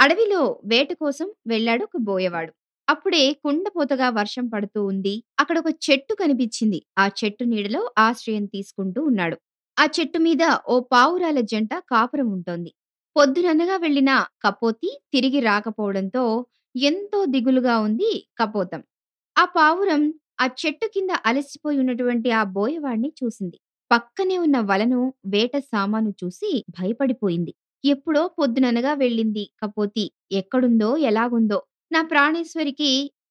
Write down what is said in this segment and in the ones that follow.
అడవిలో వేట కోసం వెళ్ళాడు ఒక బోయవాడు. అప్పుడే కుండపోతగా వర్షం పడుతూ ఉంది. అక్కడొక చెట్టు కనిపించింది. ఆ చెట్టు నీడలో ఆశ్రయం తీసుకుంటూ ఉన్నాడు. ఆ చెట్టు మీద ఓ పావురాల జంట కాపురం ఉంటోంది. పొద్దుననగా వెళ్ళిన కపోతి తిరిగి రాకపోవడంతో ఎంతో దిగులుగా ఉంది కపోతం. ఆ పావురం ఆ చెట్టు కింద అలసిపోయి ఉన్నటువంటి ఆ బోయవాడిని చూసింది. పక్కనే ఉన్న వలను, వేట సామాను చూసి భయపడిపోయింది. ఎప్పుడో పొద్దుననగా వెళ్ళింది కపోతి. ఎక్కడుందో, ఎలాగుందో, నా ప్రాణేశ్వరికి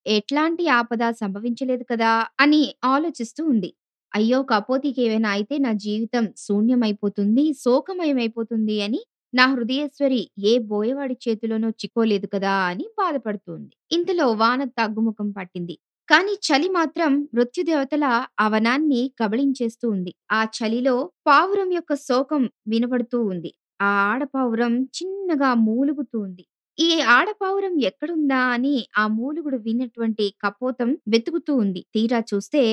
ఎట్లాంటి ఆపద సంభవించలేదు కదా! అని ఆలోచిస్తూ ఉంది. అయ్యో! కపోతికేమైనా అయితే నా జీవితం శూన్యమైపోతుంది, శోకమయమైపోతుంది అని నా హృదయేశ్వరి ఏ బోయవాడి చేతిలోనో చిక్కోలేదు కదా! అని బాధపడుతుంది ఇంతలో వాన తగ్గుముఖం పట్టింది. కానీ చలి మాత్రం మృత్యుదేవతల ఆ వనాన్ని కబళించేస్తూ ఉంది. ఆ చలిలో పావురం యొక్క శోకం వినబడుతూ ఉంది. ఆ ఆడపావురం చిన్నగా మూలుగుతూ ఉంది. ఈ ఆడపావురం ఎక్కడుందా అని ఆ మూలుగుడు విన్నటువంటి కపోతం వెతుకుతూ ఉంది. తీరా చూస్తే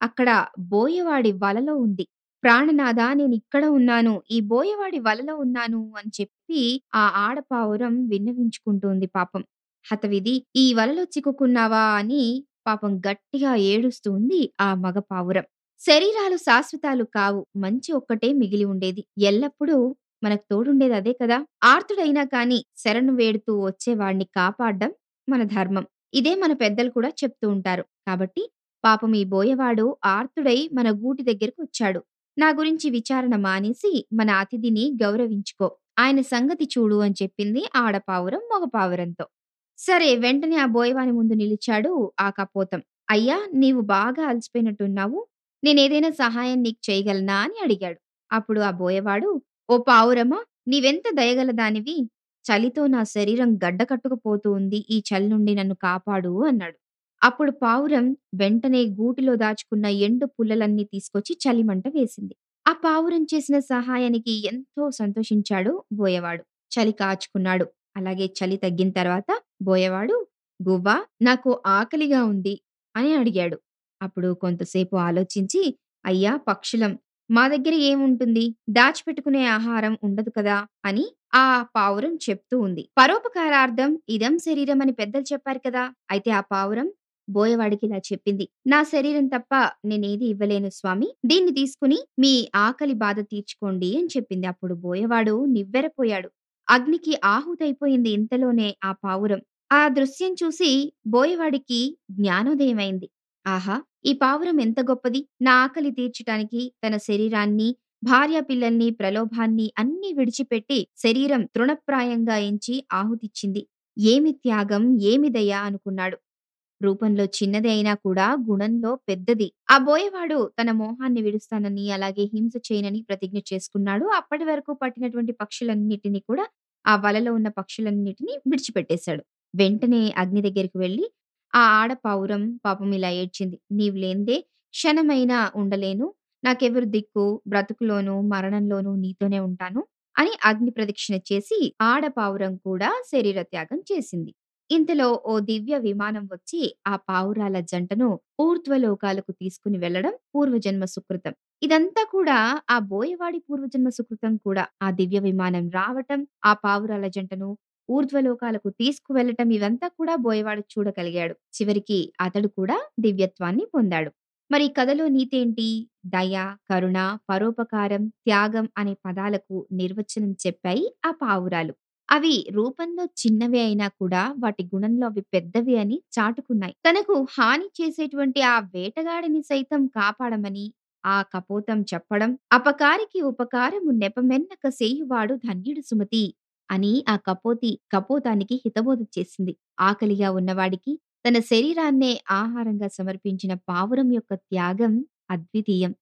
అక్కడ బోయవాడి వలలో ఉంది. ప్రాణనాథా నేనిక్కడ ఉన్నాను. ఈ బోయవాడి వలలో ఉన్నాను అని చెప్పి ఆ ఆడపావురం విన్నవించుకుంటోంది పాపం. హతవిధి ఈ వలలో చిక్కుకున్నావా అని పాపం గట్టిగా ఏడుస్తూ ఉంది ఆ మగ పావురం. శరీరాలు శాశ్వతాలు కావు. మంచి ఒక్కటే మిగిలి ఉండేది. ఎల్లప్పుడూ మనకు తోడుండేది అదే కదా! ఆర్తుడైనా కాని శరణు వేడుతూ వచ్చేవాడిని కాపాడడం మన ధర్మం. ఇదే మన పెద్దలు కూడా చెప్తూ ఉంటారు. కాబట్టి పాపం ఈ బోయవాడు ఆర్తుడై మన గూటి దగ్గరకొచ్చాడు. నా గురించి విచారణ మానేసి మన అతిథిని గౌరవించుకో. ఆయన సంగతి చూడు అని చెప్పింది ఆడపావురం మగపావురంతో సరే వెంటనే ఆ బోయవాని ముందు నిలిచాడు ఆ కపోతం. అయ్యా! నీవు బాగా అలసిపోయినట్టున్నావు. నేనేదైనా సహాయం నీకు చేయగలనా అని అడిగాడు. అప్పుడు ఆ బోయవాడు ఓ పావురమా! నీవెంత దయగల దానివి. చలితో నా శరీరం గడ్డకట్టుకుపోతూ ఉంది. ఈ చలి నుండి నన్ను కాపాడు అన్నాడు. అప్పుడు పావురం వెంటనే గూటిలో దాచుకున్న ఎండు పుల్లలన్నీ తీసుకొచ్చి చలిమంట వేసింది. ఆ పావురం చేసిన సహాయానికి ఎంతో సంతోషించాడు బోయవాడు. చలి కాచుకున్నాడు. అలాగే చలి తగ్గిన తర్వాత బోయవాడు గువ్వా! నాకు ఆకలిగా ఉంది అని అడిగాడు. అప్పుడు కొంతసేపు ఆలోచించి అయ్యా పక్షులం మా దగ్గర ఏముంటుంది? దాచిపెట్టుకునే ఆహారం ఉండదు కదా! అని ఆ పావురం చెప్తూ ఉంది. పరోపకారార్థం ఇదం శరీరం అని పెద్దలు చెప్పారు కదా! అయితే ఆ పావురం బోయవాడికి ఇలా చెప్పింది. నా శరీరం తప్ప నేనేది ఇవ్వలేను స్వామి. దీన్ని తీసుకుని మీ ఆకలి బాధ తీర్చుకోండి అని చెప్పింది. అప్పుడు బోయవాడు నివ్వెరపోయాడు. అగ్నికి ఆహుతైపోయింది ఇంతలోనే ఆ పావురం. ఆ దృశ్యం చూసి బోయవాడికి జ్ఞానోదయమైంది. ఆహా! ఈ పావురం ఎంత గొప్పది. నా ఆకలి తీర్చటానికి తన శరీరాన్ని, భార్యాపిల్లల్ని, ప్రలోభాన్ని అన్నీ విడిచిపెట్టి శరీరం తృణప్రాయంగా ఎంచి ఆహుతిచ్చింది. ఏమి త్యాగం, ఏమి దయ అనుకున్నాడు. రూపంలో చిన్నది అయినా కూడా గుణంలో పెద్దది. ఆ బోయవాడు తన మోహాన్ని విడుస్తానని, అలాగే హింస చేయనని ప్రతిజ్ఞ చేసుకున్నాడు. అప్పటి వరకు పట్టినటువంటి పక్షులన్నిటిని కూడా ఆ వలలో ఉన్న పక్షులన్నిటినీ విడిచిపెట్టేశాడు. వెంటనే అగ్ని దగ్గరికి వెళ్ళి ఆ ఆడపావురం పాపం ఇలా ఏడ్చింది. నీవు లేందే క్షణమైనా ఉండలేను. నాకెవరు దిక్కు? బ్రతుకులోనూ, మరణంలోనూ నీతోనే ఉంటాను అని అగ్ని ప్రదక్షిణ చేసి ఆడపావురం కూడా శరీర త్యాగం చేసింది. ఇంతలో ఓ దివ్య విమానం వచ్చి ఆ పావురాల జంటను ఊర్ధ్వలోకాలకు తీసుకుని వెళ్ళడం పూర్వజన్మ సుకృతం. ఇదంతా కూడా ఆ బోయవాడి పూర్వజన్మ సుకృతం కూడా. ఆ దివ్య విమానం రావటం, ఆ పావురాల జంటను ఊర్ధ్వలోకాలకు తీసుకువెళ్ళటం ఇవంతా కూడా బోయవాడు చూడగలిగాడు. చివరికి అతడు కూడా దివ్యత్వాన్ని పొందాడు. మరి ఈ కథలో నీతేంటి? దయ, కరుణ, పరోపకారం, త్యాగం అనే పదాలకు నిర్వచనం చెప్పాయి ఆ పావురాలు. అవి రూపంలో చిన్నవే అయినా కూడా వాటి గుణంలో అవి పెద్దవి అని చాటుకున్నాయి. తనకు హాని చేసేటువంటి ఆ వేటగాడిని సైతం కాపాడమని ఆ కపోతం చెప్పడం, అపకారికి ఉపకారము నెపమెన్నక సేయువాడు ధన్యుడు సుమతి అని ఆ కపోతి కపోతానికి హితబోధ చేసింది. ఆకలిగా ఉన్నవాడికి తన శరీరాన్నే ఆహారంగా సమర్పించిన పావురం యొక్క త్యాగం అద్వితీయం.